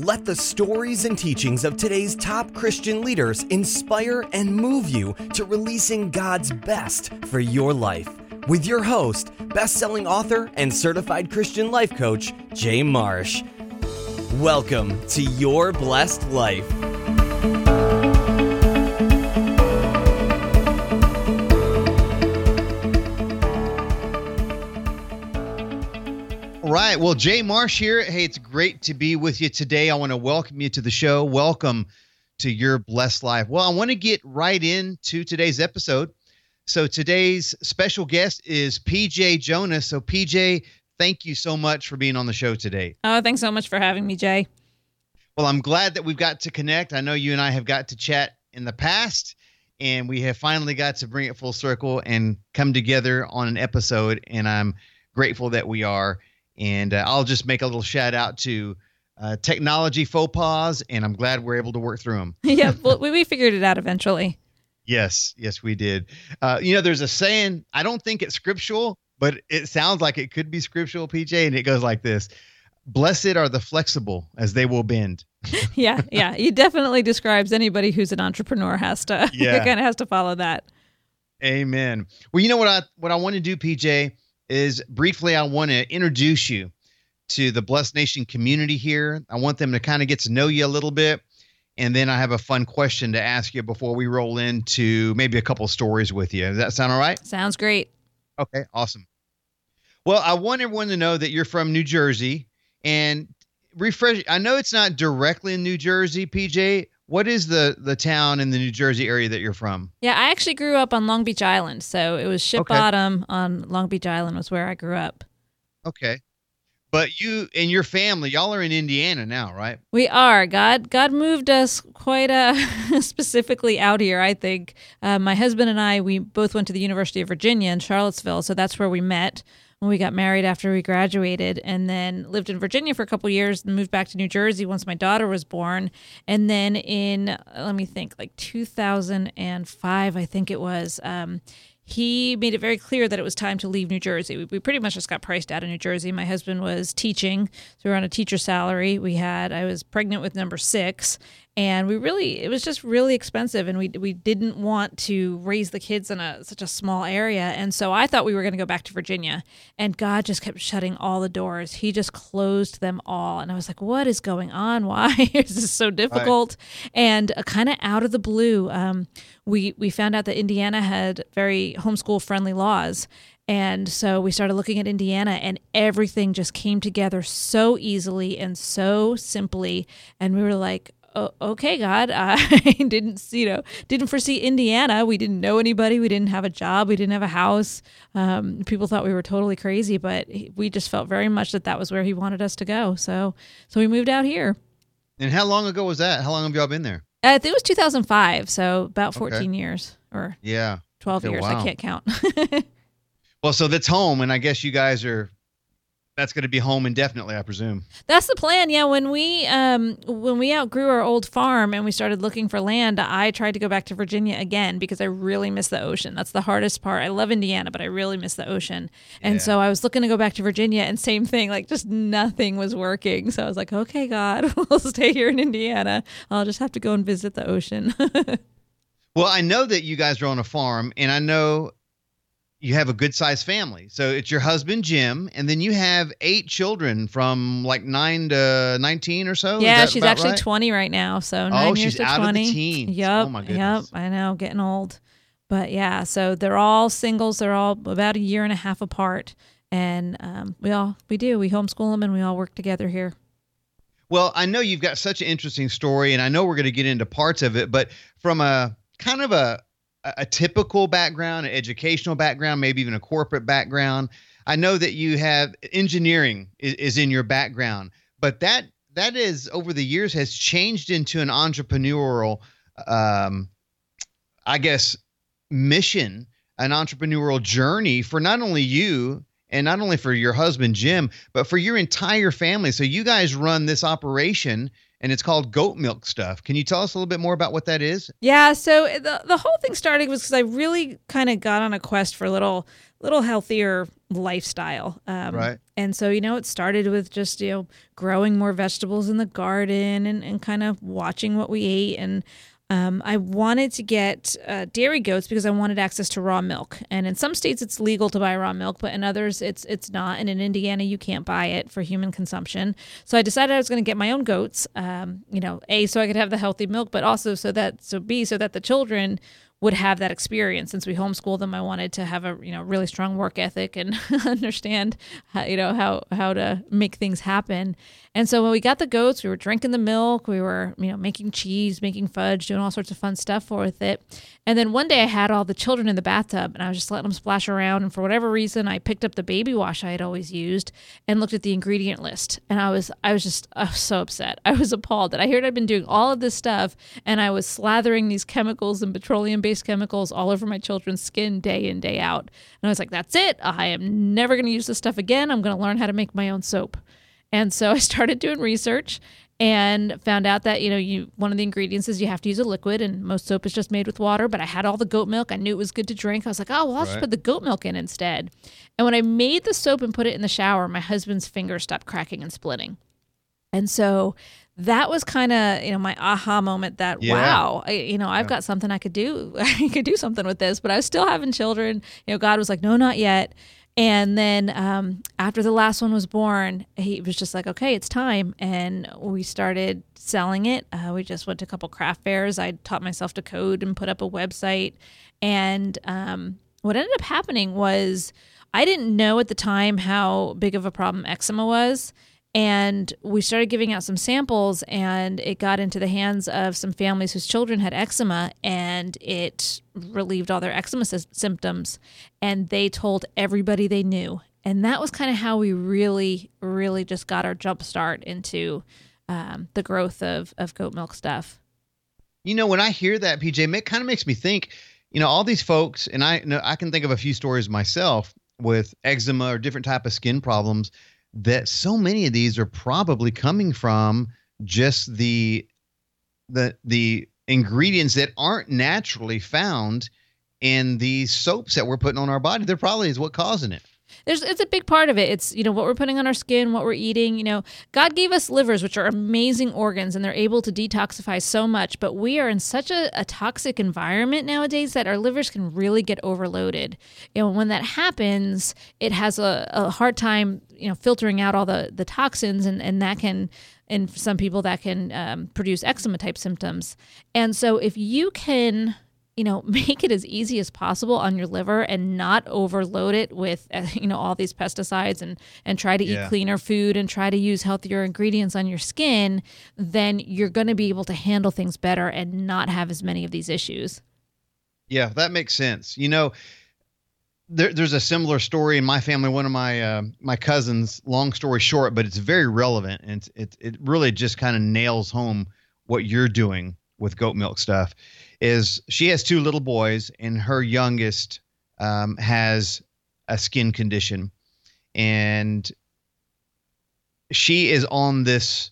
Let the stories and teachings of today's top Christian leaders inspire and move you to releasing God's best for your life. With your host, best-selling author and certified Christian life coach, Jay Marsh. Welcome to Your Blessed Life. Right. Well, Jay Marsh here. Hey, it's great to be with you today. I want to welcome you to the show. Welcome to your blessed life. Well, I want to get right into today's episode. So, today's special guest is PJ Jonas. So, PJ, thank you so much for being on the show today. Oh, thanks so much for having me, Jay. Well, I'm glad that we've got to connect. I know you and I have got to chat in the past, and we have finally got to bring it full circle and come together on an episode. And I'm grateful that we are. And uh, I'll just make a little shout out to uh, technology faux pas, and I'm glad we're able to work through them. yeah, well, we, we figured it out eventually. Yes, yes, we did. Uh, you know, there's a saying, I don't think it's scriptural, but it sounds like it could be scriptural, PJ, and it goes like this Blessed are the flexible, as they will bend. yeah, yeah. He definitely describes anybody who's an entrepreneur has to yeah. kind of has to follow that. Amen. Well, you know what I what I want to do, PJ, is briefly I want to introduce you to the Blessed Nation community here. I want them to kind of get to know you a little bit. And then I have a fun question to ask you before we roll into maybe a couple stories with you. Does that sound all right? Sounds great. Okay, awesome. Well, I want everyone to know that you're from New Jersey and refresh. I know it's not directly in New Jersey, PJ. What is the the town in the New Jersey area that you're from? Yeah, I actually grew up on Long Beach Island, so it was Ship okay. Bottom on Long Beach Island was where I grew up. Okay. But you and your family, y'all are in Indiana now, right? We are. God, God moved us quite uh, specifically out here. I think uh, my husband and I, we both went to the University of Virginia in Charlottesville, so that's where we met when we got married after we graduated and then lived in Virginia for a couple years and moved back to New Jersey once my daughter was born. And then in, let me think, like 2005, I think it was, um, he made it very clear that it was time to leave New Jersey. We, we, pretty much just got priced out of New Jersey. My husband was teaching, so we were on a teacher salary. We had I was pregnant with number six, and we really it was just really expensive, and we we didn't want to raise the kids in a such a small area, and so I thought we were going to go back to Virginia, and God just kept shutting all the doors. He just closed them all, and I was like, "What is going on? Why is this so difficult?" Right. And uh, kind of out of the blue. Um, we we found out that Indiana had very homeschool friendly laws. And so we started looking at Indiana, and everything just came together so easily and so simply. And we were like, oh, okay, God, I didn't, you know, didn't foresee Indiana. We didn't know anybody. We didn't have a job. We didn't have a house. Um, people thought we were totally crazy, but we just felt very much that that was where He wanted us to go. So, so we moved out here. And how long ago was that? How long have y'all been there? Uh, I think it was 2005, so about 14 okay. years or yeah, 12 okay, years. Wow. I can't count. well, so that's home, and I guess you guys are that's going to be home indefinitely, I presume. That's the plan. Yeah, when we um when we outgrew our old farm and we started looking for land, I tried to go back to Virginia again because I really miss the ocean. That's the hardest part. I love Indiana, but I really miss the ocean. And yeah. so I was looking to go back to Virginia and same thing, like just nothing was working. So I was like, "Okay, God, we'll stay here in Indiana. I'll just have to go and visit the ocean." well, I know that you guys are on a farm and I know you have a good sized family. So it's your husband Jim, and then you have eight children from like nine to nineteen or so. Yeah, she's actually right? twenty right now. So nine oh, years she's to out 20. of the teens. Yep. Oh my goodness. Yep. I know, getting old. But yeah, so they're all singles. They're all about a year and a half apart, and um, we all we do we homeschool them and we all work together here. Well, I know you've got such an interesting story, and I know we're going to get into parts of it, but from a kind of a a typical background, an educational background, maybe even a corporate background. I know that you have engineering is, is in your background, but that that is over the years has changed into an entrepreneurial, um, I guess, mission, an entrepreneurial journey for not only you and not only for your husband Jim, but for your entire family. So you guys run this operation and it's called goat milk stuff. Can you tell us a little bit more about what that is? Yeah, so the the whole thing started was because I really kind of got on a quest for a little little healthier lifestyle. Um, Right. And so you know, it started with just you know growing more vegetables in the garden and and kind of watching what we ate and. Um, I wanted to get uh, dairy goats because I wanted access to raw milk, and in some states it's legal to buy raw milk, but in others it's it's not. And in Indiana you can't buy it for human consumption. So I decided I was going to get my own goats. Um, you know, a so I could have the healthy milk, but also so that so b so that the children would have that experience. Since we homeschool them, I wanted to have a you know really strong work ethic and understand how, you know how how to make things happen. And so when we got the goats, we were drinking the milk, we were you know making cheese, making fudge, doing all sorts of fun stuff with it. And then one day I had all the children in the bathtub and I was just letting them splash around. And for whatever reason, I picked up the baby wash I had always used and looked at the ingredient list. And I was I was just I was so upset. I was appalled that I heard I'd been doing all of this stuff and I was slathering these chemicals and petroleum based chemicals all over my children's skin day in day out. And I was like, that's it. I am never going to use this stuff again. I'm going to learn how to make my own soap. And so I started doing research and found out that you know you one of the ingredients is you have to use a liquid and most soap is just made with water but i had all the goat milk. I knew it was good to drink. I was like oh well i'll just put the goat milk in instead. And when i made the soap and put it in the shower my husband's fingers stopped cracking and splitting. And so that was kind of you know my aha moment that Yeah. wow I, you know i've Yeah. got something i could do i could do something with this but i was still having children. You know god was like no not yet and then um, after the last one was born he was just like okay it's time. And we started selling it. Uh, we just went to a couple craft fairs. I taught myself to code and put up a website. And um, what ended up happening was i didn't know at the time how big of a problem eczema was and we started giving out some samples and it got into the hands of some families whose children had eczema and it relieved all their eczema sys- symptoms and they told everybody they knew and that was kind of how we really really just got our jump start into um, the growth of, of goat milk stuff You know, when I hear that, PJ, it kind of makes me think. You know, all these folks, and I know I can think of a few stories myself with eczema or different type of skin problems. That so many of these are probably coming from just the the the ingredients that aren't naturally found in these soaps that we're putting on our body. They're probably is what causing it. there's it's a big part of it it's you know what we're putting on our skin what we're eating you know god gave us livers which are amazing organs and they're able to detoxify so much but we are in such a, a toxic environment nowadays that our livers can really get overloaded know when that happens it has a, a hard time you know filtering out all the the toxins and and that can and for some people that can um, produce eczema type symptoms and so if you can you know make it as easy as possible on your liver and not overload it with you know all these pesticides and and try to Yeah. eat cleaner food and try to use healthier ingredients on your skin then you're going to be able to handle things better and not have as many of these issues Yeah, that makes sense. You know, there, there's a similar story in my family. One of my uh, my cousins. Long story short, but it's very relevant, and it it really just kind of nails home what you're doing with goat milk stuff. Is she has two little boys, and her youngest um, has a skin condition, and she is on this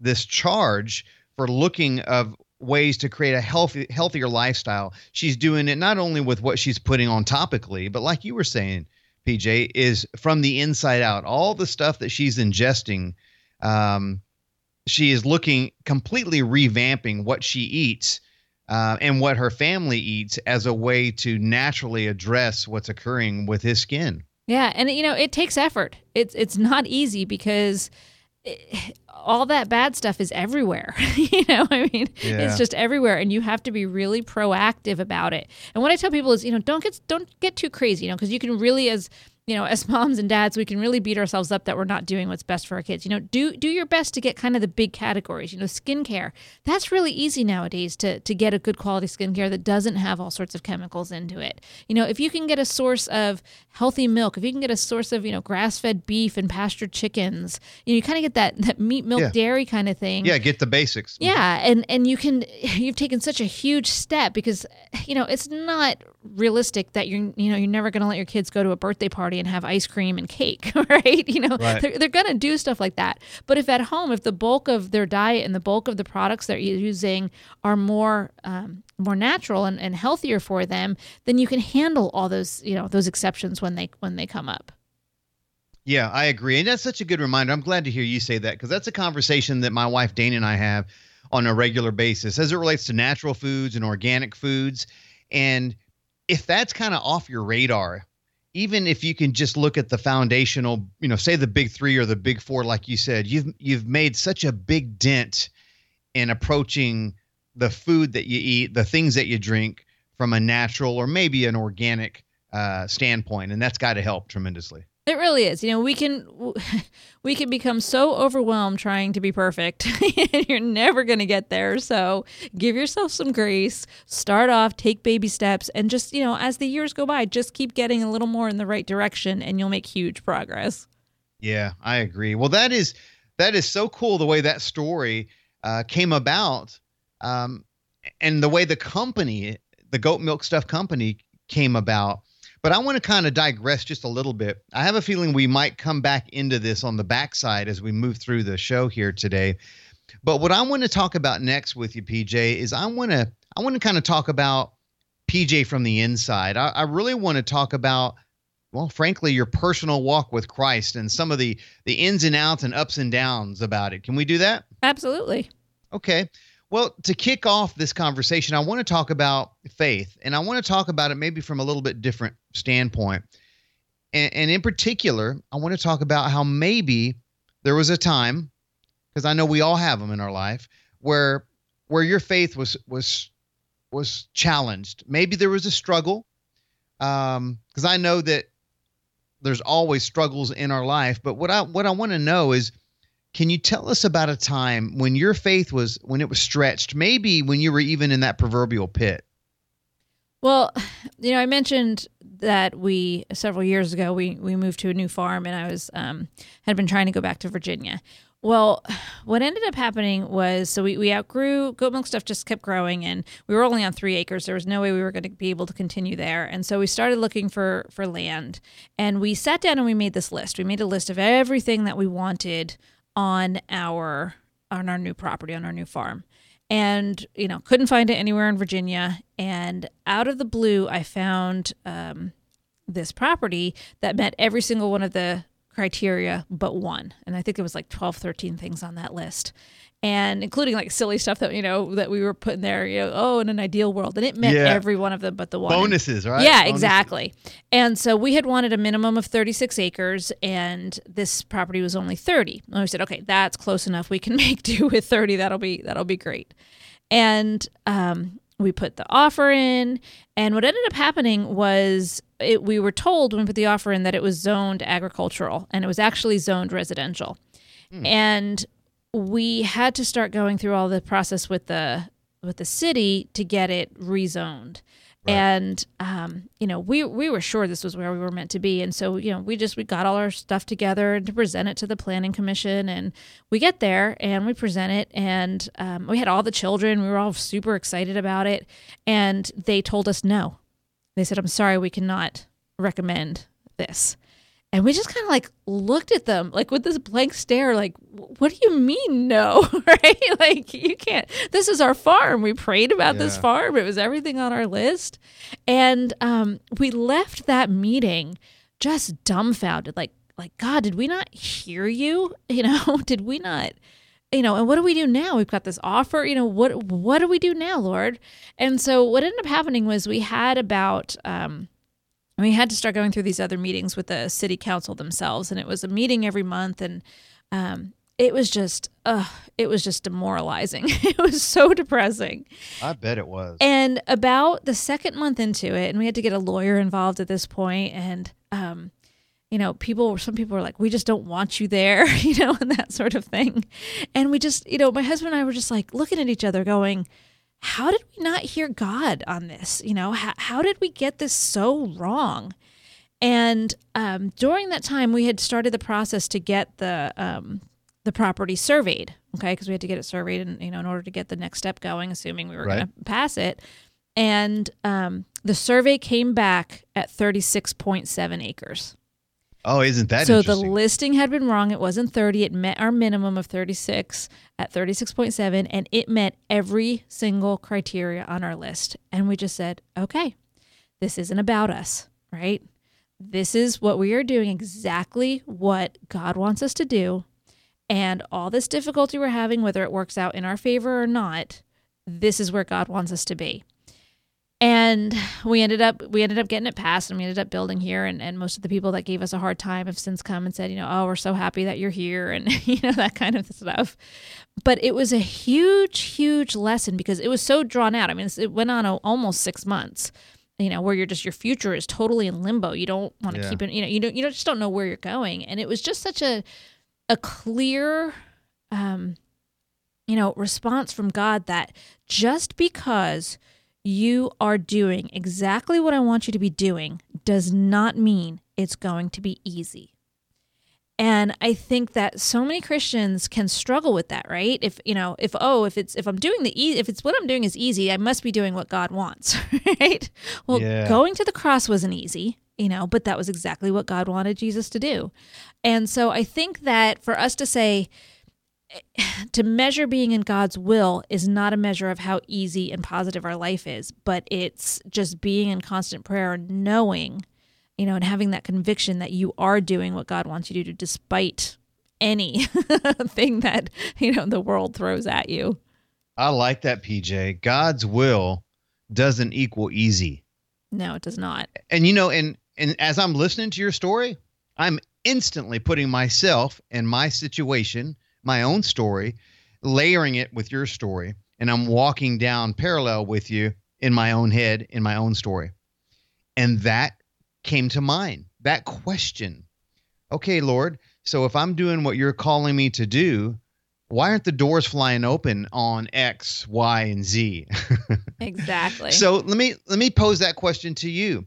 this charge for looking of ways to create a healthy healthier lifestyle. She's doing it not only with what she's putting on topically, but like you were saying, PJ, is from the inside out. All the stuff that she's ingesting, um, she is looking completely revamping what she eats uh, and what her family eats as a way to naturally address what's occurring with his skin. Yeah, and you know it takes effort. It's it's not easy because it, all that bad stuff is everywhere. you know, I mean, Yeah. it's just everywhere, and you have to be really proactive about it. And what I tell people is, you know, don't get don't get too crazy, you know, because you can really as you know, as moms and dads, we can really beat ourselves up that we're not doing what's best for our kids. You know, do do your best to get kind of the big categories. You know, skincare. That's really easy nowadays to to get a good quality skincare that doesn't have all sorts of chemicals into it. You know, if you can get a source of healthy milk, if you can get a source of you know grass fed beef and pastured chickens, you, know, you kind of get that that meat, milk, Yeah. dairy kind of thing. Yeah, get the basics. Yeah, and and you can you've taken such a huge step because you know it's not realistic that you're you know you're never going to let your kids go to a birthday party and have ice cream and cake right you know Right. they're, they're going to do stuff like that but if at home if the bulk of their diet and the bulk of the products they're using are more um, more natural and, and healthier for them then you can handle all those you know those exceptions when they when they come up Yeah, I agree. And that's such a good reminder. I'm glad to hear you say that because that's a conversation that my wife Dana and I have on a regular basis as it relates to natural foods and organic foods. And if that's kind of off your radar, even if you can just look at the foundational, you know, say the big 3 or the big 4 like you said, you've you've made such a big dent in approaching the food that you eat, the things that you drink from a natural or maybe an organic uh, standpoint, and that's got to help tremendously. It really is. You know, we can we can become so overwhelmed trying to be perfect. and You're never going to get there. So, give yourself some grace. Start off, take baby steps and just, you know, as the years go by, just keep getting a little more in the right direction and you'll make huge progress. Yeah, I agree. Well, that is that is so cool the way that story uh, came about, um, and the way the company, the Goat Milk Stuff Company, came about. But I want to kind of digress just a little bit. I have a feeling we might come back into this on the backside as we move through the show here today. But what I want to talk about next with you, PJ, is I want to I want to kind of talk about PJ from the inside. I, I really want to talk about well, frankly, your personal walk with Christ and some of the the ins and outs and ups and downs about it. Can we do that? Absolutely. Okay. Well, to kick off this conversation, I want to talk about faith, and I want to talk about it maybe from a little bit different standpoint. And, and in particular, I want to talk about how maybe there was a time, because I know we all have them in our life, where where your faith was was was challenged. Maybe there was a struggle, um, because I know that there's always struggles in our life. But what I what I want to know is can you tell us about a time when your faith was when it was stretched, maybe when you were even in that proverbial pit? Well, you know, I mentioned that we several years ago we we moved to a new farm, and I was um, had been trying to go back to Virginia. Well, what ended up happening was so we, we outgrew goat milk stuff just kept growing and we were only on three acres. There was no way we were going to be able to continue there. And so we started looking for for land and we sat down and we made this list. We made a list of everything that we wanted on our on our new property, on our new farm. And, you know, couldn't find it anywhere in Virginia. And out of the blue, I found um, this property that met every single one of the criteria but one and i think it was like 12 13 things on that list and including like silly stuff that you know that we were putting there you know oh in an ideal world and it met Yeah. every one of them but the one Bonuses, right? yeah, Bonuses. exactly. And so we had wanted a minimum of 36 acres, and this property was only 30. And we said, okay, that's close enough. We can make do with 30. That'll be that'll be great. And um, we put the offer in, and what ended up happening was it, we were told when we put the offer in that it was zoned agricultural, and it was actually zoned residential. And we had to start going through all the process with the with the city to get it rezoned. And um, you know, we we were sure this was where we were meant to be, and so you know, we just we got all our stuff together and to present it to the planning commission, and we get there and we present it, and um, we had all the children. We were all super excited about it, and they told us no. They said, "I'm sorry, we cannot recommend this." And we just kind of like looked at them like with this blank stare, like, what do you mean no? right? Like, you can't. This is our farm. We prayed about this farm. It was everything on our list. And um, we left that meeting just dumbfounded. Like, like, God, did we not hear you? You know, did we not? You know, and what do we do now? We've got this offer, you know, what what do we do now, Lord? And so what ended up happening was we had about um we had to start going through these other meetings with the city council themselves and it was a meeting every month and um it was just uh it was just demoralizing. it was so depressing. I bet it was. And about the second month into it, and we had to get a lawyer involved at this point, and um, you know, people, some people were like, "We just don't want you there," you know, and that sort of thing. And we just, you know, my husband and I were just like looking at each other, going, "How did we not hear God on this? You know, how, how did we get this so wrong?" And um, during that time, we had started the process to get the um, the property surveyed. Okay, because we had to get it surveyed, and you know, in order to get the next step going, assuming we were Right. going to pass it. And um, the survey came back at 36.7 acres. Oh, isn't that so the listing had been wrong. It wasn't 30. It met our minimum of 36 at 36.7, and it met every single criteria on our list. And we just said, okay, this isn't about us, right? This is what we are doing exactly what God wants us to do. And all this difficulty we're having, whether it works out in our favor or not, this is where God wants us to be and we ended up we ended up getting it passed and we ended up building here. And, and most of the people that gave us a hard time have since come and said you know oh we're so happy that you're here and you know that kind of stuff. But it was a huge huge lesson because it was so drawn out. I mean it went on a, almost six months you know where you're just your future is totally in limbo. You don't want to Yeah. keep it you know you don't you just don't know where you're going. And it was just such a a clear um you know response from god that just because you are doing exactly what I want you to be doing does not mean it's going to be easy. And I think that so many Christians can struggle with that, right? If you know, if oh, if it's if I'm doing the e- if it's what I'm doing is easy, I must be doing what God wants, right? Well, Yeah. going to the cross wasn't easy, you know, but that was exactly what God wanted Jesus to do. And so I think that for us to say to measure being in God's will is not a measure of how easy and positive our life is, but it's just being in constant prayer and knowing, you know, and having that conviction that you are doing what God wants you to do despite any thing that, you know, the world throws at you. I like that, PJ. God's will doesn't equal easy. No, it does not. And you know, and and as I'm listening to your story, I'm instantly putting myself in my situation, my own story, layering it with your story, and I'm walking down parallel with you in my own head, in my own story. And that came to mind. That question. Okay, Lord, so if I'm doing what you're calling me to do, why aren't the doors flying open on X, Y, and Z? Exactly. So let me let me pose that question to you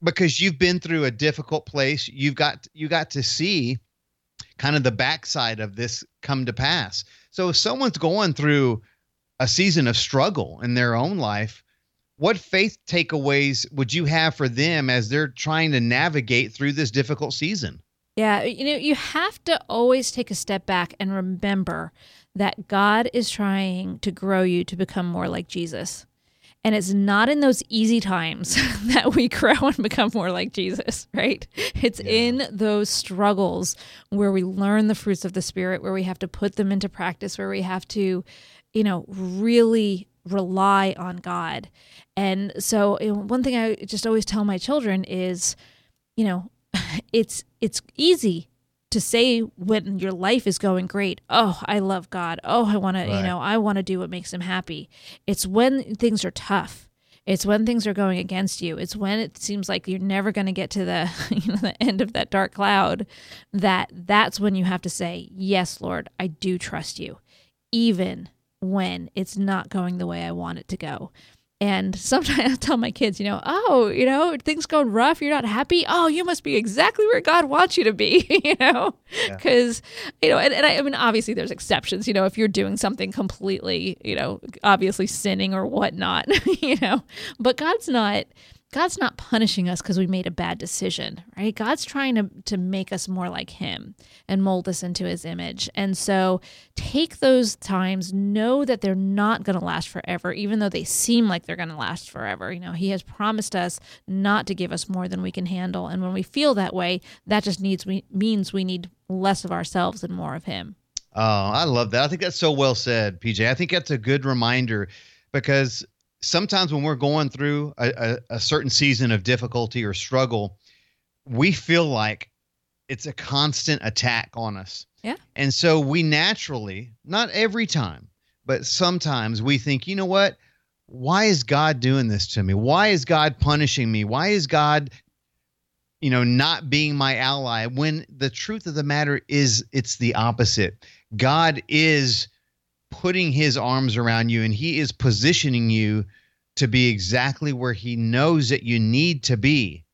because you've been through a difficult place. You've got you got to see kind of the backside of this come to pass. So if someone's going through a season of struggle in their own life, what faith takeaways would you have for them as they're trying to navigate through this difficult season? Yeah, you know, you have to always take a step back and remember that God is trying to grow you to become more like Jesus. And it's not in those easy times that we grow and become more like Jesus, right? It's in those struggles where we learn the fruits of the Spirit, where we have to put them into practice, where we have to, you know, really rely on God. And so, you know, one thing I just always tell my children is, you know, it's it's easy to say when your life is going great oh i love god. Oh i want to you know i want to do what makes him happy. It's when things are tough. It's when things are going against you. It's when it seems like you're never going to get to the you know the end of that dark cloud that that's when you have to say yes lord i do trust you even when it's not going the way i want it to go and sometimes I tell my kids, you know, oh, you know, things going rough, you're not happy. Oh, you must be exactly where God wants you to be, you know, Yeah. because, you know, and, and I, I mean, obviously there's exceptions, you know, if you're doing something completely, you know, obviously sinning or whatnot, you know, but God's not. God's not punishing us because we made a bad decision, right? God's trying to, to make us more like Him and mold us into His image. And so take those times, know that they're not going to last forever, even though they seem like they're going to last forever. You know, He has promised us not to give us more than we can handle. And when we feel that way, that just needs we means we need less of ourselves and more of Him. Oh, I love that. I think that's so well said, PJ. I think that's a good reminder because sometimes when we're going through a, a, a certain season of difficulty or struggle, we feel like it's a constant attack on us. Yeah. And so we naturally, not every time, but sometimes we think, you know what? Why is God doing this to me? Why is God punishing me? Why is God, you know, not being my ally? When the truth of the matter is, it's the opposite. God is putting his arms around you and he is positioning you to be exactly where he knows that you need to be.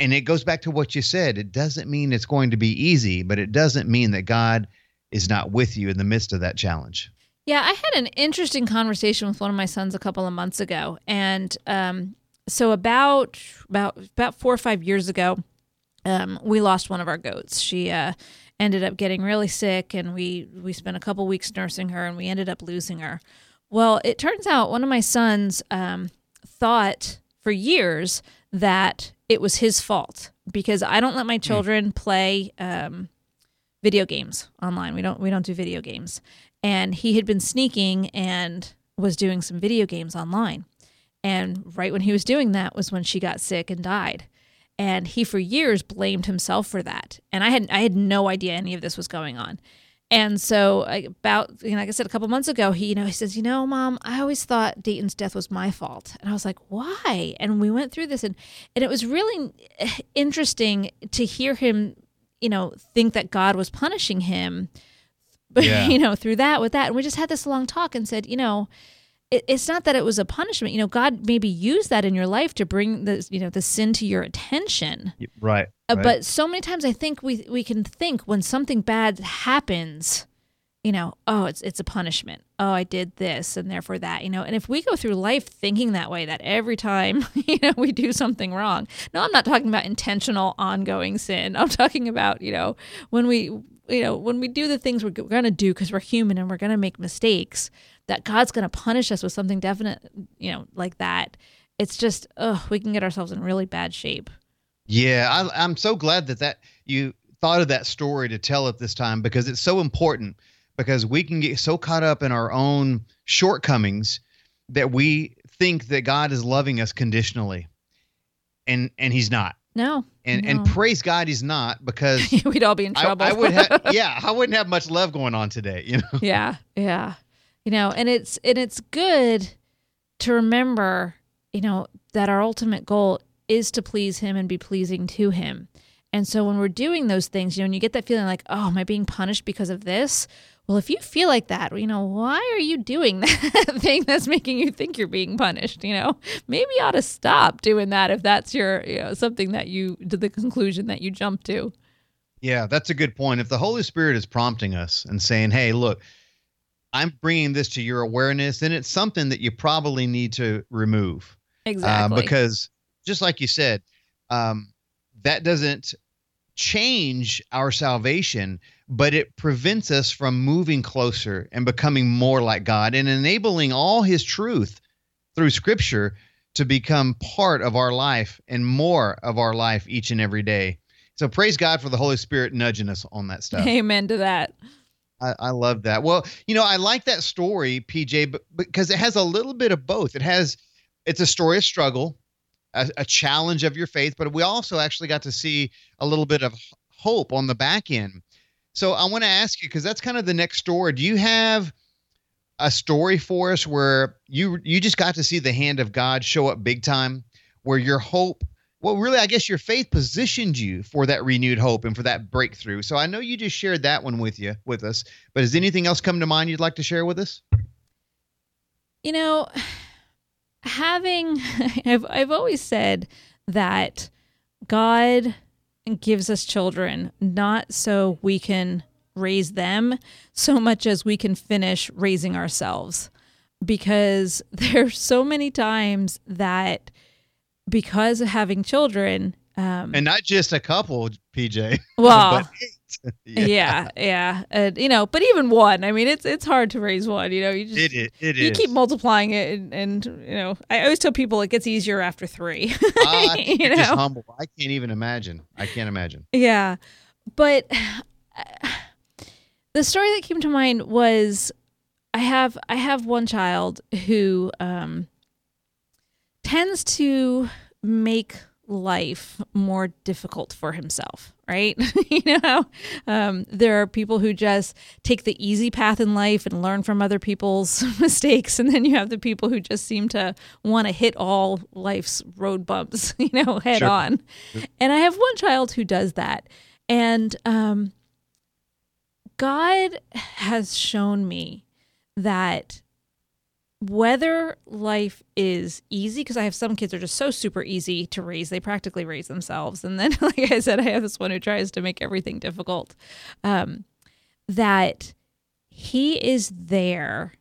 And it goes back to what you said. It doesn't mean it's going to be easy, but it doesn't mean that God is not with you in the midst of that challenge. Yeah, I had an interesting conversation with one of my sons a couple of months ago, and um, so about about about four or five years ago, um, we lost one of our goats. She uh, ended up getting really sick, and we we spent a couple weeks nursing her, and we ended up losing her. Well, it turns out one of my sons um, thought for years that it was his fault because I don't let my children play um, video games online. We don't we don't do video games, and he had been sneaking and was doing some video games online. And right when he was doing that was when she got sick and died. And he for years blamed himself for that. And I had I had no idea any of this was going on. And so about you know, like I said a couple months ago, he you know he says, you know, mom, I always thought Dayton's death was my fault, and I was like, why? And we went through this, and and it was really interesting to hear him, you know, think that God was punishing him, but Yeah. you know, through that with that, and we just had this long talk and said, you know, it, it's not that it was a punishment. You know, God maybe used that in your life to bring the you know the sin to your attention. Right. Uh, But so many times I think we we can think when something bad happens, you know, oh, it's it's a punishment. Oh, I did this and therefore that, you know. And if we go through life thinking that way, that every time, you know, we do something wrong. No, I'm not talking about intentional ongoing sin. I'm talking about, you know, when we you know, when we do the things we're going to do because we're human and we're going to make mistakes, that God's going to punish us with something definite, you know, like that. It's just, oh, we can get ourselves in really bad shape. Yeah, I, I'm so glad that that you thought of that story to tell at this time because it's so important. Because we can get so caught up in our own shortcomings that we think that God is loving us conditionally, and and He's not. No. And no. and praise God, He's not because we'd all be in I, trouble. I would have yeah I wouldn't have much love going on today. You know. yeah, yeah. You know, and it's and it's good to remember, you know, that our ultimate goal is to please him and be pleasing to him. And so when we're doing those things, you know, and you get that feeling like, oh, am I being punished because of this? Well, if you feel like that, you know, why are you doing that thing that's making you think you're being punished? You know, maybe you ought to stop doing that if that's your, you know, something that you, to the conclusion that you jump to. Yeah, that's a good point. If the Holy Spirit is prompting us and saying, "Hey, look, I'm bringing this to your awareness," and it's something that you probably need to remove. Exactly. Uh, because just like you said, um, that doesn't change our salvation, but it prevents us from moving closer and becoming more like God and enabling all His truth through Scripture to become part of our life and more of our life each and every day. So praise God for the Holy Spirit nudging us on that stuff. Amen to that. I, I love that. Well, you know, I like that story, PJ, but because it has a little bit of both. It has, it's a story of struggle, a, a challenge of your faith, but we also actually got to see a little bit of hope on the back end. So I want to ask you because that's kind of the next story. Do you have a story for us where you you just got to see the hand of God show up big time, where your hope well, really, I guess your faith positioned you for that renewed hope and for that breakthrough. So I know you just shared that one with you with us, but has anything else come to mind you'd like to share with us? You know, having I've I've always said that God gives us children not so we can raise them so much as we can finish raising ourselves because there's so many times that because of having children um And not just a couple, PJ. well yeah yeah, uh, you know but even one i mean it's it's hard to raise one you know you just It is. It you is. keep multiplying it and, and you know i always tell people it gets easier after three think you you're just know? humble. I can't even imagine. I can't imagine. yeah but the story that came to mind was i have i have one child who um tends to make life more difficult for himself right you know um, there are people who just take the easy path in life and learn from other people's mistakes and then you have the people who just seem to want to hit all life's road bumps you know head Sure. on and i have one child who does that and um, god has shown me that whether life is easy because i have some kids are just so super easy to raise they practically raise themselves. And then like i said i have this one who tries to make everything difficult um, that he is there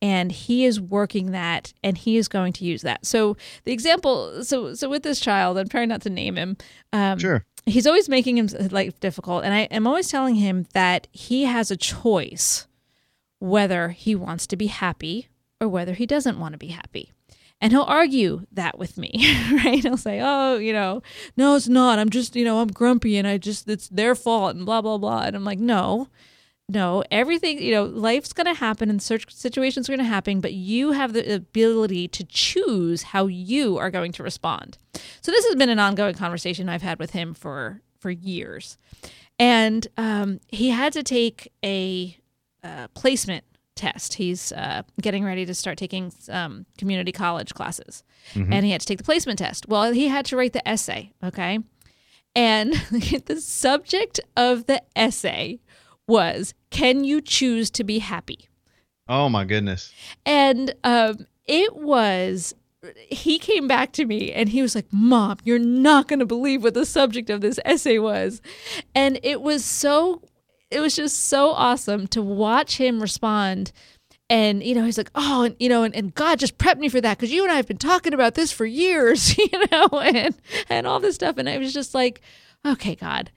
and he is working that and he is going to use that. So the example so so with this child i'm trying not to name him um, Sure. he's always making his life difficult. And i am always telling him that he has a choice whether he wants to be happy or whether he doesn't want to be happy. And he'll argue that with me right? He'll say oh you know no it's not. I'm just you know i'm grumpy and i just it's their fault and blah blah blah. And i'm like no no. Everything you know life's going to happen and search situations are going to happen but you have the ability to choose how you are going to respond. So this has been an ongoing conversation i've had with him for for years. And um, he had to take a uh, placement test. He's uh, getting ready to start taking um, community college classes. And he had to take the placement test. Well he had to write the essay okay? And the subject of the essay was can you choose to be happy? Oh my goodness. and um, it was he came back to me and he was like mom you're not going to believe what the subject of this essay was. And it was so it was just so awesome to watch him respond. And you know he's like oh and you know and, and god just prepped me for that because you and i have been talking about this for years you know and and all this stuff. And i was just like okay god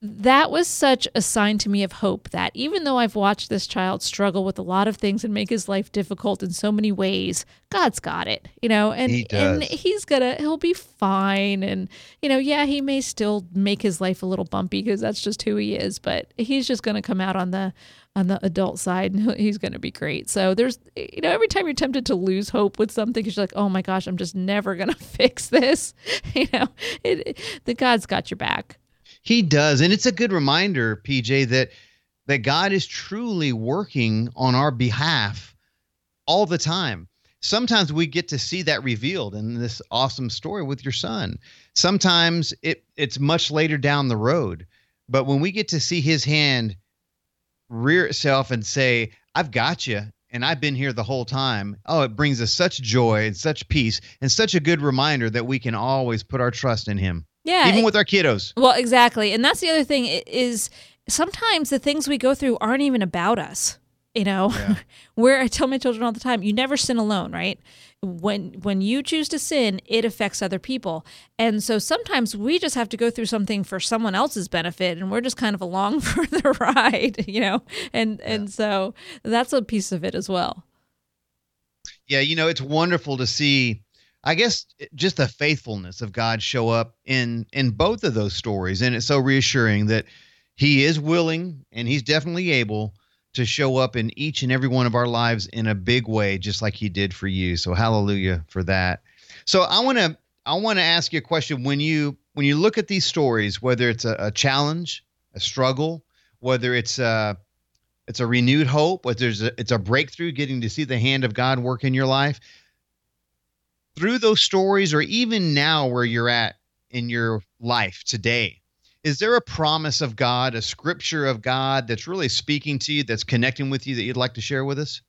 that was such a sign to me of hope that even though I've watched this child struggle with a lot of things and make his life difficult in so many ways, God's got it, you know, and He and he's gonna he'll be fine, and you know, yeah, he may still make his life a little bumpy because that's just who he is, but he's just gonna come out on the on the adult side and he's gonna be great. So there's you know, every time you're tempted to lose hope with something, because you're like, oh my gosh, I'm just never gonna fix this, you know, it, the God's got your back. He does, and it's a good reminder, PJ, that that God is truly working on our behalf all the time. Sometimes we get to see that revealed in this awesome story with your son. Sometimes it it's much later down the road, but when we get to see his hand rear itself and say, "I've got you." And I've been here the whole time. Oh, it brings us such joy and such peace and such a good reminder that we can always put our trust in him, Yeah, even with our kiddos. Well, exactly. And that's the other thing is sometimes the things we go through aren't even about us. You know, where I tell my children all the time, you never sin alone, right? When when you choose to sin, it affects other people. And so sometimes we just have to go through something for someone else's benefit and we're just kind of along for the ride, you know. And and so that's a piece of it as well. Yeah, you know, it's wonderful to see I guess eh, just the faithfulness of God show up in in both of those stories and it's so reassuring that he is willing and he's definitely able to show up in each and every one of our lives in a big way just like he did for you. So hallelujah for that. So I want to I want to ask you a question when you when you look at these stories whether it's a, a challenge, a struggle, whether it's a it's a renewed hope, whether there's a, it's a breakthrough getting to see the hand of God work in your life through those stories or even now where you're at in your life today is there a promise of god a scripture of god that's really speaking to you that's connecting with you that you'd like to share with us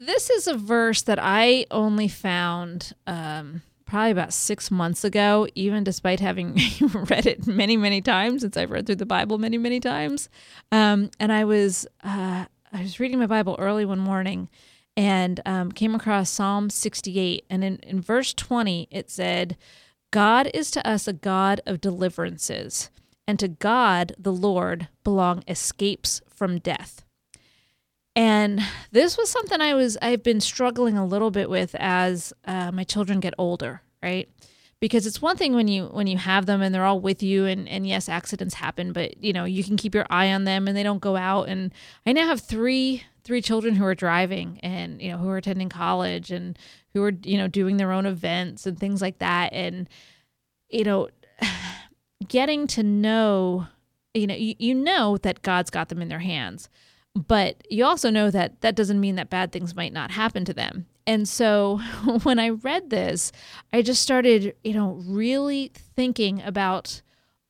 This is a verse that I only found um, probably about six months ago, even despite having read it many, many times since I've read through the Bible many, many times. Um, and I was uh, I was reading my Bible early one morning and um, came across Psalm 68. And in, in verse 20, it said, God is to us a God of deliverances, and to God, the Lord, belong escapes from death. And this was something I was I've been struggling a little bit with as uh, my children get older, right? Because it's one thing when you when you have them and they're all with you, and and yes, accidents happen, but you know you can keep your eye on them and they don't go out. And I now have three three children who are driving and you know who are attending college and who are you know doing their own events and things like that. And you know, getting to know, you know, you, you know that God's got them in their hands but you also know that that doesn't mean that bad things might not happen to them. And so when I read this, I just started, you know, really thinking about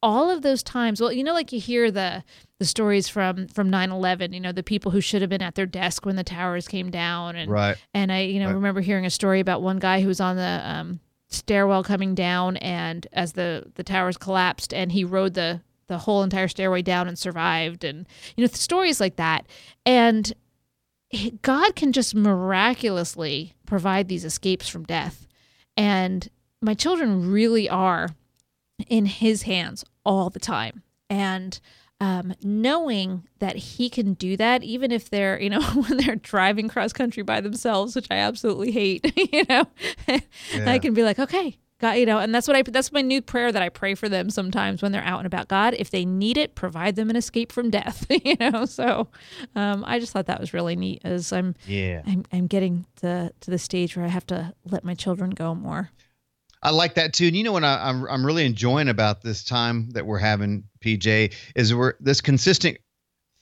all of those times. Well, you know like you hear the the stories from from 9/11, you know, the people who should have been at their desk when the towers came down and right and I, you know, Right. remember hearing a story about one guy who was on the um, stairwell coming down, and as the the towers collapsed, and he rode the the whole entire stairway down and survived, and you know stories like that. And God can just miraculously provide these escapes from death, and my children really are in His hands all the time, and um, knowing that he can do that, even if they're, you know, when they're driving cross country by themselves, which I absolutely hate, you know, yeah. I can be like, okay, God, you know, and that's what I, that's my new prayer that I pray for them sometimes when they're out and about. God, if they need it, provide them an escape from death, you know? So um, I just thought that was really neat as I'm, yeah, I'm, I'm getting to, to the stage where I have to let my children go more. I like that too. And you know what I, am I'm, I'm really enjoying about this time that we're having, PJ, is we're this consistent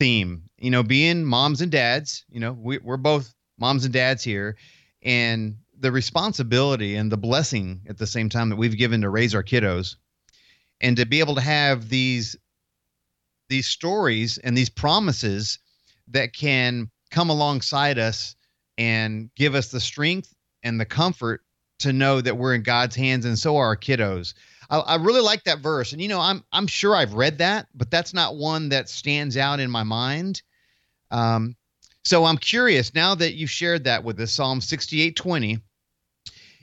theme. You know, being moms and dads. You know, we, we're both moms and dads here, and the responsibility and the blessing at the same time that we've given to raise our kiddos, and to be able to have these these stories and these promises that can come alongside us and give us the strength and the comfort to know that we're in God's hands, and so are our kiddos. I, I, really like that verse, and you know, I'm I'm sure I've read that, but that's not one that stands out in my mind. Um, so I'm curious now that you've shared that with us, Psalm 68:20.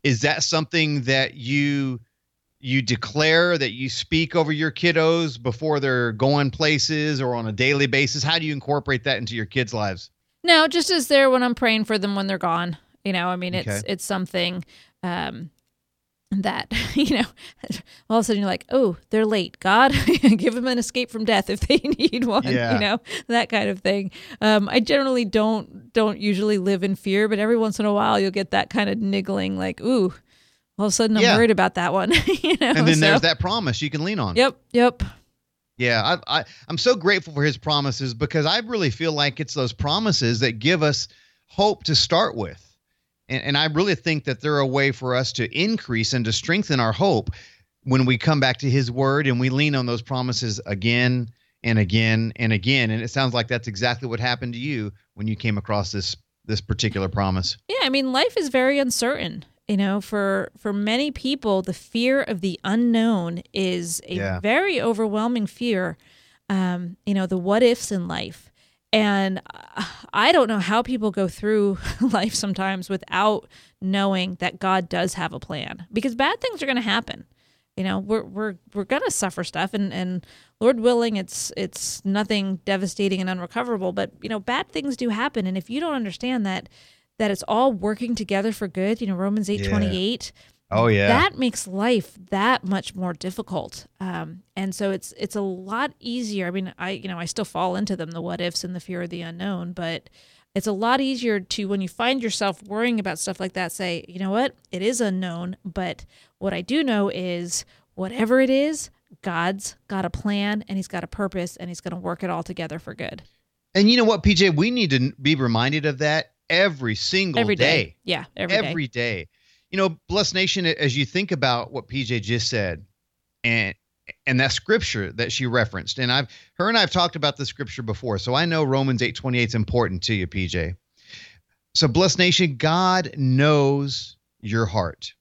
Is that something that you you declare that you speak over your kiddos before they're going places or on a daily basis? How do you incorporate that into your kids' lives? No, just as there when I'm praying for them when they're gone. You know, I mean, it's okay. it's something um, that you know all of a sudden you're like oh they're late. God give them an escape from death if they need one yeah. you know that kind of thing. Um, i generally don't don't usually live in fear but every once in a while you'll get that kind of niggling like ooh all of a sudden i'm yeah. worried about that one you know and then so, there's that promise you can lean on. Yep yep. Yeah I, I i'm so grateful for his promises because i really feel like it's those promises that give us hope to start with and, and I really think that they're a way for us to increase and to strengthen our hope when we come back to his word and we lean on those promises again and again and again. And it sounds like that's exactly what happened to you when you came across this this particular promise. Yeah, I mean life is very uncertain. You know, for for many people, the fear of the unknown is a yeah. very overwhelming fear. Um, you know, the what ifs in life. And I don't know how people go through life sometimes without knowing that God does have a plan because bad things are going to happen. You know, we're we're we're going to suffer stuff and and Lord willing it's it's nothing devastating and unrecoverable, but you know, bad things do happen and if you don't understand that that it's all working together for good, you know, Romans 8:28 yeah Oh yeah. That makes life that much more difficult. Um, and so it's it's a lot easier. I mean, I you know, I still fall into them, the what ifs and the fear of the unknown, but it's a lot easier to when you find yourself worrying about stuff like that, say, you know what, it is unknown, but what I do know is whatever it is, God's got a plan and he's got a purpose and he's going to work it all together for good. And you know what, PJ, we need to be reminded of that every single every day. day. Yeah, every, every day. day you know, Blessed Nation, as you think about what PJ just said, and and that scripture that she referenced, and I've her and I've talked about the scripture before, so I know Romans eight twenty eight is important to you, PJ. So, Blessed Nation, God knows your heart.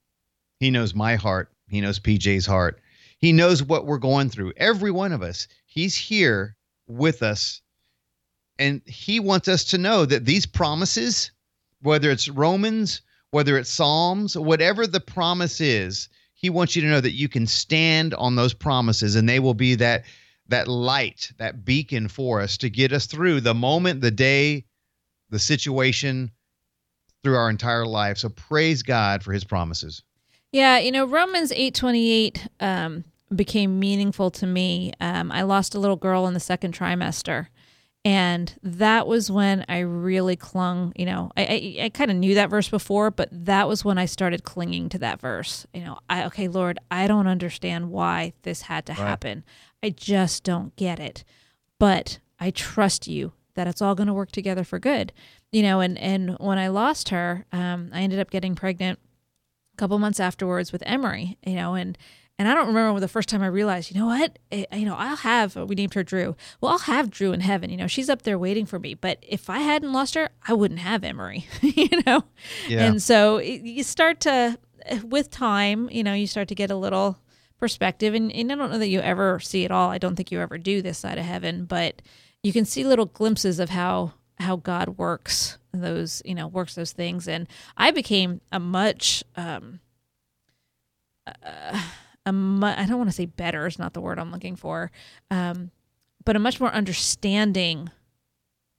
He knows my heart. He knows PJ's heart. He knows what we're going through. Every one of us. He's here with us. And he wants us to know that these promises, whether it's Romans whether it's Psalms, whatever the promise is, he wants you to know that you can stand on those promises and they will be that that light, that beacon for us to get us through the moment, the day, the situation through our entire life. So praise God for his promises. Yeah, you know, Romans 8:28 um became meaningful to me. Um, I lost a little girl in the second trimester, and that was when I really clung, you know, I, I, I kind of knew that verse before, but that was when I started clinging to that verse. You know, I, okay, Lord, I don't understand why this had to right. happen. I just don't get it. But I trust you that it's all going to work together for good. You know, and, and when I lost her, um, I ended up getting pregnant a couple months afterwards with Emery, you know, and, and I don't remember the first time I realized, you know what? It, you know, I'll have, we named her Drew. Well, I'll have Drew in heaven. You know, she's up there waiting for me. But if I hadn't lost her, I wouldn't have Emery, you know? Yeah. And so it, you start to, with time, you know, you start to get a little perspective. And, and I don't know that you ever see it all. I don't think you ever do this side of heaven, but you can see little glimpses of how how God works those, you know, works those things. And I became a much, um, uh, a mu- I don't want to say better is not the word I'm looking for, um, but a much more understanding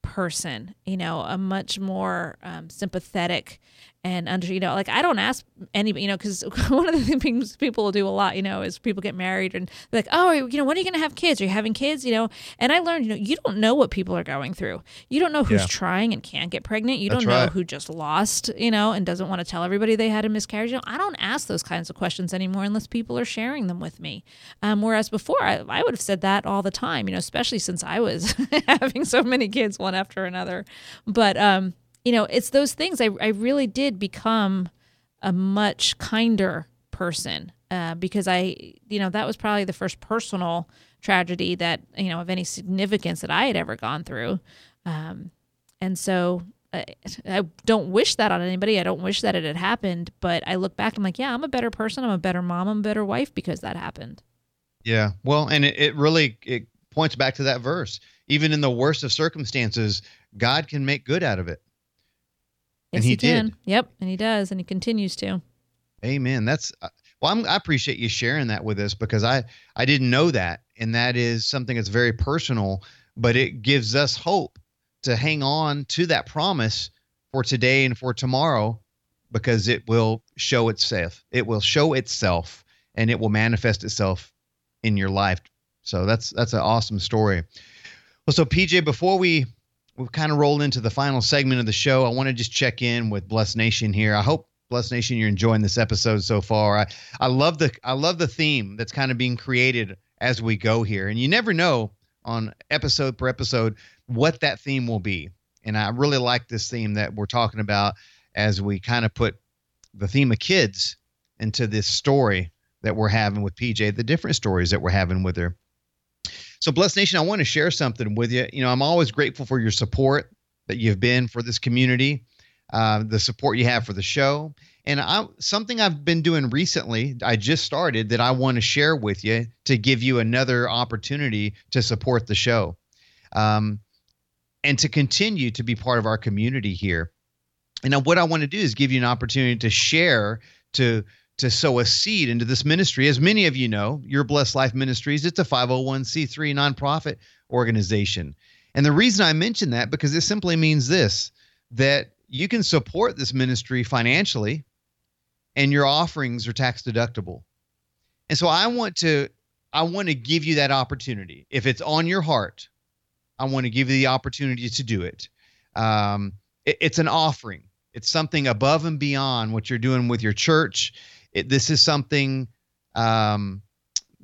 person, you know, a much more um, sympathetic and under you know like i don't ask anybody you know because one of the things people will do a lot you know is people get married and like oh you know when are you going to have kids? Are you having kids? You know and i learned you know you don't know what people are going through. You don't know who's Yeah. trying and can't get pregnant. You That's don't know right. who just lost you know and doesn't want to tell everybody they had a miscarriage. You know i don't ask those kinds of questions anymore unless people are sharing them with me. Um, whereas before I, I would have said that all the time you know especially since i was having so many kids one after another. But um you know, it's those things. I, I really did become a much kinder person uh, because I, you know, that was probably the first personal tragedy that, you know, of any significance that I had ever gone through. Um, and so I, I don't wish that on anybody. I don't wish that it had happened. But I look back, I'm like, yeah, I'm a better person. I'm a better mom. I'm a better wife because that happened. Yeah. Well, and it, it really it points back to that verse. Even in the worst of circumstances, God can make good out of it. Yes, And he can. did. Yep. And he does. And he continues to. Amen. That's uh, well. I'm, I appreciate you sharing that with us because I I didn't know that, and that is something that's very personal, but it gives us hope to hang on to that promise for today and for tomorrow, because it will show itself. It will show itself, and it will manifest itself in your life. So that's that's an awesome story. Well, so PJ, before we we kind of rolled into the final segment of the show, I want to just check in with Blessed Nation here. I hope Blessed Nation, you're enjoying this episode so far. I, I love the I love the theme that's kind of being created as we go here, and you never know on episode per episode what that theme will be. And I really like this theme that we're talking about as we kind of put the theme of kids into this story that we're having with PJ, the different stories that we're having with her. So, Blessed Nation, I want to share something with you. You know, I'm always grateful for your support that you've been for this community, uh, the support you have for the show. And I, something I've been doing recently, I just started that I want to share with you to give you another opportunity to support the show um, and to continue to be part of our community here. And now what I want to do is give you an opportunity to share, to to sow a seed into this ministry. As many of you know, your Blessed Life Ministries, it's a 501c3 nonprofit organization. And the reason I mention that because it simply means this that you can support this ministry financially and your offerings are tax deductible. And so I want to I want to give you that opportunity. If it's on your heart, I want to give you the opportunity to do it. Um, it- it's an offering. It's something above and beyond what you're doing with your church. It, this is something um,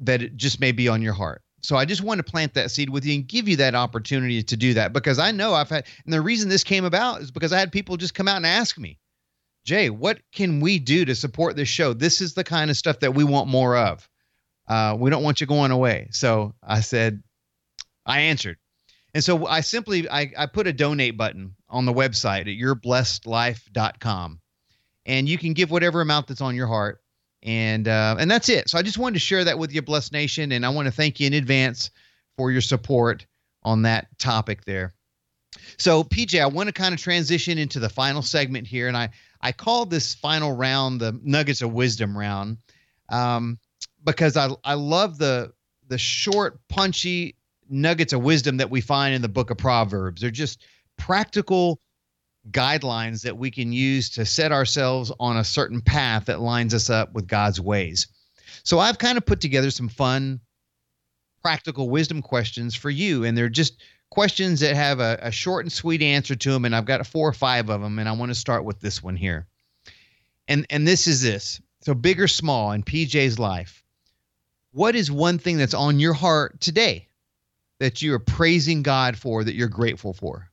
that it just may be on your heart. So I just want to plant that seed with you and give you that opportunity to do that because I know I've had, and the reason this came about is because I had people just come out and ask me, Jay, what can we do to support this show? This is the kind of stuff that we want more of. Uh, we don't want you going away. So I said, I answered. And so I simply I, I put a donate button on the website at yourblessedlife.com. And you can give whatever amount that's on your heart. And uh, and that's it. So I just wanted to share that with you, Blessed Nation, and I want to thank you in advance for your support on that topic there. So PJ, I want to kind of transition into the final segment here, and I I called this final round the Nuggets of Wisdom round, um, because I I love the the short, punchy nuggets of wisdom that we find in the book of Proverbs. They're just practical guidelines that we can use to set ourselves on a certain path that lines us up with God's ways. So I've kind of put together some fun, practical wisdom questions for you, and they're just questions that have a, a short and sweet answer to them. And I've got four or five of them, and I want to start with this one here. And and this is this. So big or small in PJ's life, what is one thing that's on your heart today that you are praising God for, that you're grateful for?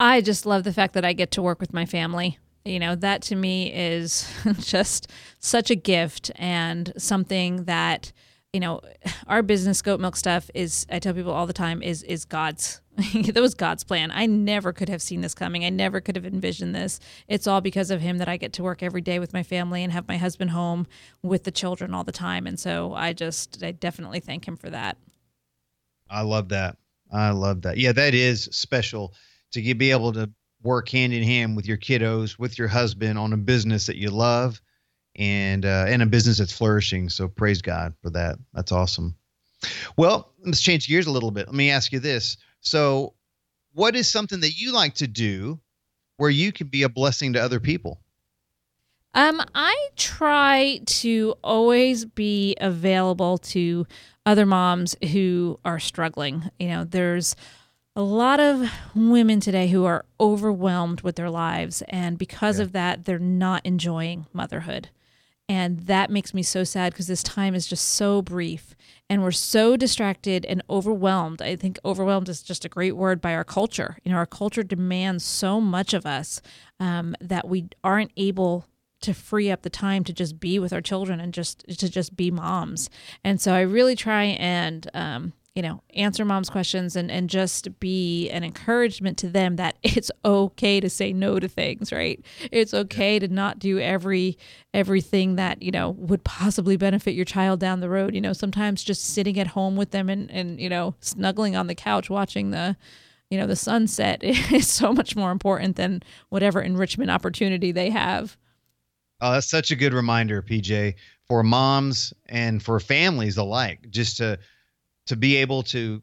I just love the fact that I get to work with my family. You know, that to me is just such a gift and something that, you know, our business goat milk stuff is I tell people all the time is is God's that was God's plan. I never could have seen this coming. I never could have envisioned this. It's all because of him that I get to work every day with my family and have my husband home with the children all the time. And so I just, I definitely thank him for that. I love that. I love that. Yeah, that is special to be able to work hand in hand with your kiddos, with your husband on a business that you love and uh, and a business that's flourishing. So praise God for that. That's awesome. Well, let's change gears a little bit. Let me ask you this. So, what is something that you like to do where you can be a blessing to other people? Um, I try to always be available to other moms who are struggling. You know, there's a lot of women today who are overwhelmed with their lives, and because yeah. of that, they're not enjoying motherhood. And that makes me so sad because this time is just so brief and we're so distracted and overwhelmed. I think overwhelmed is just a great word by our culture. You know, our culture demands so much of us um, that we aren't able to free up the time to just be with our children and just to just be moms. And so I really try and um, you know, answer mom's questions and, and just be an encouragement to them that it's okay to say no to things, right? It's okay to not do every everything that, you know, would possibly benefit your child down the road. You know, sometimes just sitting at home with them and, and you know, snuggling on the couch watching the you know, the sunset is so much more important than whatever enrichment opportunity they have. Oh, that's such a good reminder, PJ, for moms and for families alike, just to to be able to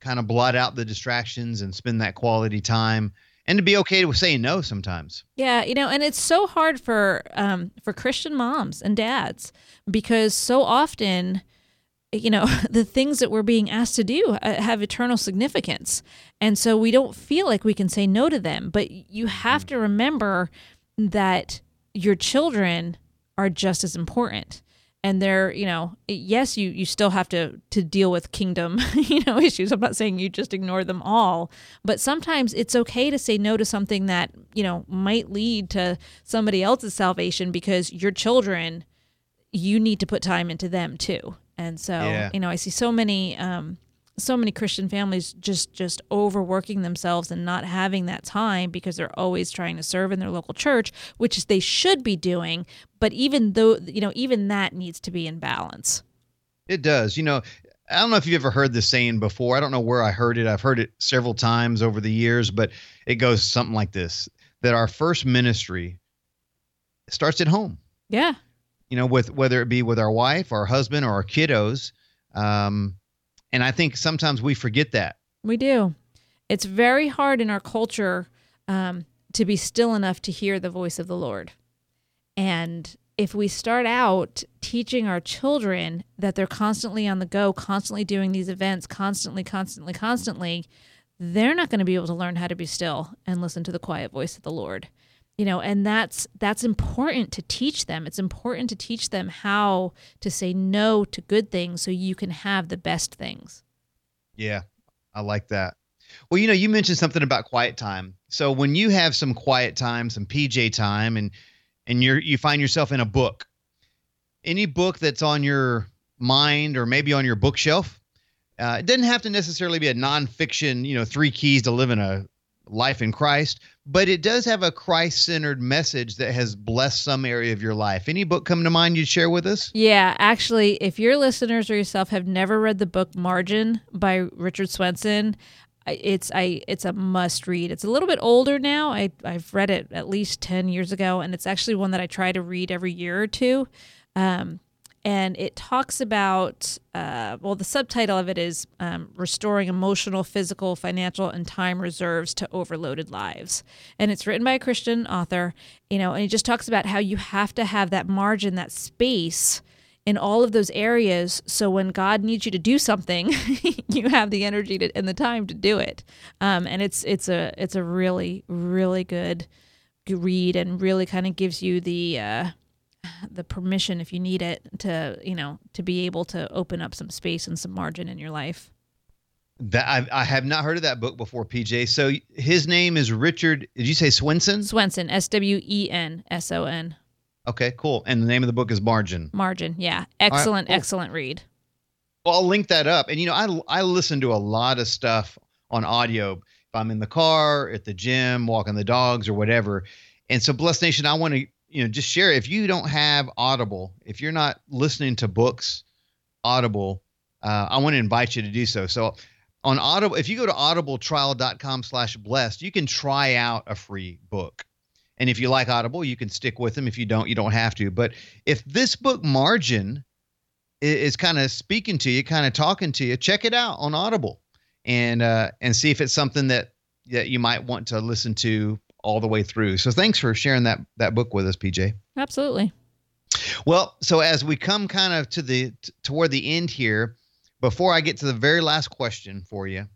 kind of blot out the distractions and spend that quality time and to be okay with saying no sometimes. Yeah, you know, and it's so hard for um, for Christian moms and dads because so often, you know, the things that we're being asked to do uh, have eternal significance, and so we don't feel like we can say no to them. But you have mm. to remember that your children are just as important and they're you know yes you you still have to to deal with kingdom you know issues i'm not saying you just ignore them all but sometimes it's okay to say no to something that you know might lead to somebody else's salvation because your children you need to put time into them too and so yeah. you know i see so many um so many Christian families just just overworking themselves and not having that time because they're always trying to serve in their local church, which is they should be doing. But even though you know, even that needs to be in balance. It does. You know, I don't know if you've ever heard this saying before. I don't know where I heard it. I've heard it several times over the years, but it goes something like this: that our first ministry starts at home. Yeah. You know, with whether it be with our wife, our husband, or our kiddos. Um, and I think sometimes we forget that. We do. It's very hard in our culture um, to be still enough to hear the voice of the Lord. And if we start out teaching our children that they're constantly on the go, constantly doing these events, constantly, constantly, constantly, they're not going to be able to learn how to be still and listen to the quiet voice of the Lord. You know, and that's that's important to teach them. It's important to teach them how to say no to good things so you can have the best things. Yeah. I like that. Well, you know, you mentioned something about quiet time. So when you have some quiet time, some PJ time and and you're you find yourself in a book. Any book that's on your mind or maybe on your bookshelf, uh, it doesn't have to necessarily be a nonfiction, you know, three keys to live in a life in Christ, but it does have a Christ centered message that has blessed some area of your life. Any book come to mind you'd share with us? Yeah, actually, if your listeners or yourself have never read the book Margin by Richard Swenson, it's I it's a must read. It's a little bit older now. I I've read it at least ten years ago, and it's actually one that I try to read every year or two. Um, and it talks about uh, well the subtitle of it is um, restoring emotional physical financial and time reserves to overloaded lives. And it's written by a christian author you know and it just talks about how you have to have that margin that space in all of those areas so when god needs you to do something you have the energy to, and the time to do it. Um, and it's it's a it's a really really good read and really kind of gives you the uh, the permission if you need it to you know to be able to open up some space and some margin in your life. That I, I have not heard of that book before pj so his name is richard did you say swenson? Swenson s-w-e-n-s-o-n okay cool. And the name of the book is margin. Margin yeah. Excellent right, cool. excellent read. Well i'll link that up. And you know i i listen to a lot of stuff on audio. If I'm in the car, at the gym, walking the dogs, or whatever. And so, Blessed Nation, I want to you know just share. If you don't have Audible, if you're not listening to books, Audible, uh, I want to invite you to do so. So on Audible, if you go to audibletrial.com slash blessed, you can try out a free book. And if you like Audible, you can stick with them. If you don't, you don't have to. But if this book margin is, is kind of speaking to you, kind of talking to you, check it out on Audible and uh, and see if it's something that that you might want to listen to all the way through. So thanks for sharing that that book with us, PJ. Absolutely. Well, so as we come kind of to the t- toward the end here, before I get to the very last question for you,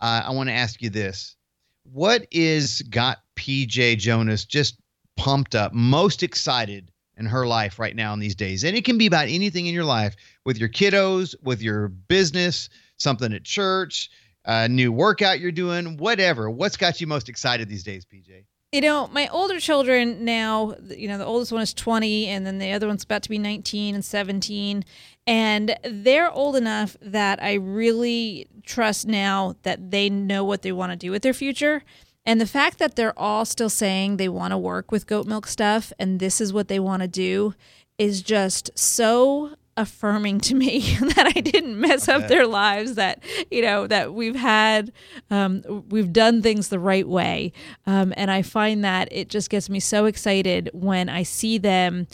uh, I want to ask you this: What is got PJ Jonas just pumped up, most excited in her life right now in these days? And it can be about anything in your life, with your kiddos, with your business, something at church, a new workout you're doing, whatever. What's got you most excited these days, PJ? You know, my older children now, you know, the oldest one is 20 and then the other one's about to be 19 and 17. And they're old enough that I really trust now that they know what they want to do with their future. And the fact that they're all still saying they want to work with goat milk stuff and this is what they want to do is just so affirming to me that I didn't mess up their lives that you know that we've had um, we've done things the right way. Um, and I find that it just gets me so excited when I see them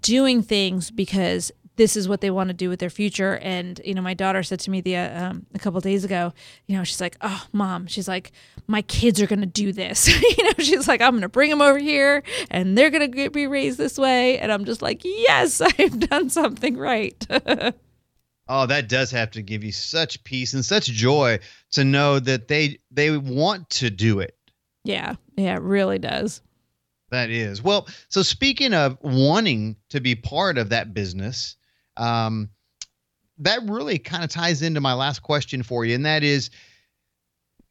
doing things because this is what they want to do with their future. And you know, my daughter said to me the uh, um, a couple days ago, you know, she's like, "Oh, mom," she's like, "My kids are going to do this." you know, she's like, "I'm going to bring them over here, and they're going to be raised this way." And I'm just like, "Yes, I've done something right." oh, that does have to give you such peace and such joy to know that they they want to do it. Yeah, yeah, it really does. That is. Well, so speaking of wanting to be part of that business, um, that really kind of ties into my last question for you, and that is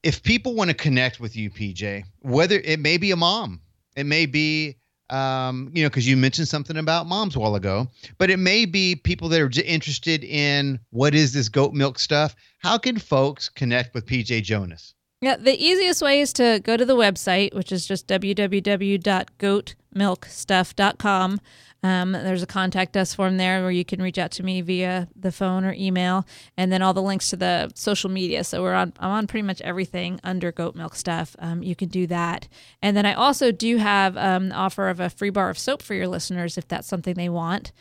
if people want to connect with you, PJ, whether it may be a mom, it may be, um, you know, because you mentioned something about moms a while ago, but it may be people that are interested in what is this goat milk stuff. How can folks connect with PJ Jonas? Yeah, the easiest way is to go to the website, which is just www.goatmilkstuff.com. Um, there's a contact us form there where you can reach out to me via the phone or email, and then all the links to the social media. So we're on. I'm on pretty much everything under Goat Milk Stuff. Um, you can do that, and then I also do have um, the offer of a free bar of soap for your listeners if that's something they want.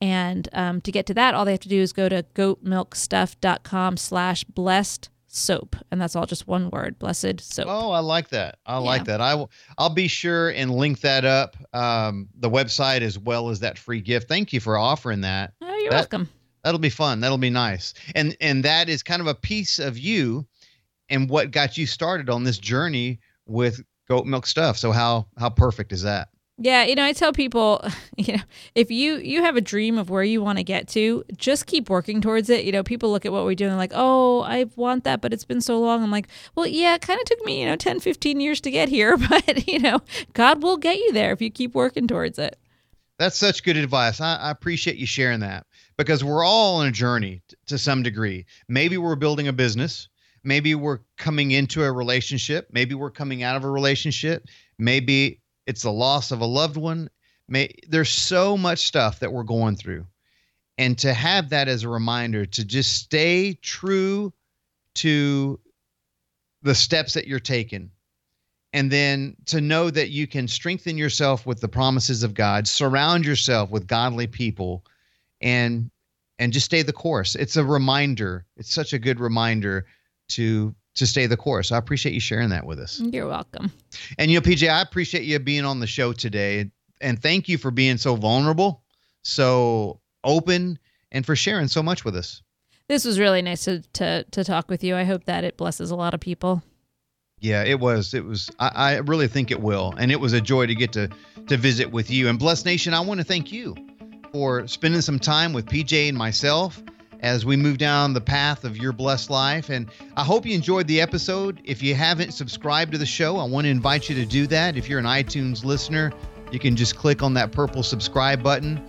And um, to get to that, all they have to do is go to goatmilkstuff.com/slash blessed soap and that's all just one word blessed soap. Oh i like that. I yeah. like that. I will i'll be sure and link that up um, the website as well as that free gift. Thank you for offering that. Oh you're that, welcome. that'll be fun. That'll be nice. And and that is kind of a piece of you and what got you started on this journey with goat milk stuff. So how how perfect is that yeah, you know, I tell people, you know, if you you have a dream of where you want to get to, just keep working towards it. You know, people look at what we do and they're like, "Oh, I want that, but it's been so long." I'm like, "Well, yeah, it kind of took me, you know, 10, 15 years to get here, but, you know, God will get you there if you keep working towards it." That's such good advice. I, I appreciate you sharing that because we're all on a journey t- to some degree. Maybe we're building a business, maybe we're coming into a relationship, maybe we're coming out of a relationship, maybe it's the loss of a loved one. May, there's so much stuff that we're going through. And to have that as a reminder to just stay true to the steps that you're taking. And then to know that you can strengthen yourself with the promises of God, surround yourself with godly people, and and just stay the course. It's a reminder. It's such a good reminder to to stay the course. I appreciate you sharing that with us. You're welcome. And you know, PJ, I appreciate you being on the show today, and thank you for being so vulnerable, so open, and for sharing so much with us. This was really nice to to, to talk with you. I hope that it blesses a lot of people. Yeah, it was. It was. I, I really think it will, and it was a joy to get to to visit with you. And Bless Nation, I want to thank you for spending some time with PJ and myself as we move down the path of your blessed life. And I hope you enjoyed the episode. If you haven't subscribed to the show, I want to invite you to do that. If you're an iTunes listener, you can just click on that purple subscribe button.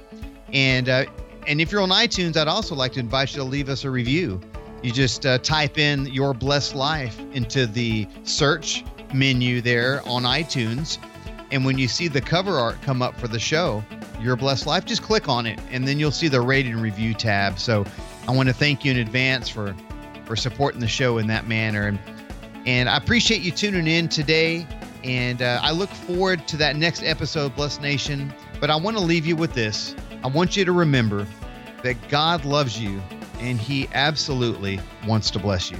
And uh, and if you're on iTunes, I'd also like to invite you to leave us a review. You just uh, type in Your Blessed Life into the search menu there on iTunes. And when you see the cover art come up for the show, Your Blessed Life, just click on it and then you'll see the rate and review tab. So I want to thank you in advance for for supporting the show in that manner. And and I appreciate you tuning in today. And uh, I look forward to that next episode, Blessed Nation. But I want to leave you with this. I want you to remember that God loves you and He absolutely wants to bless you.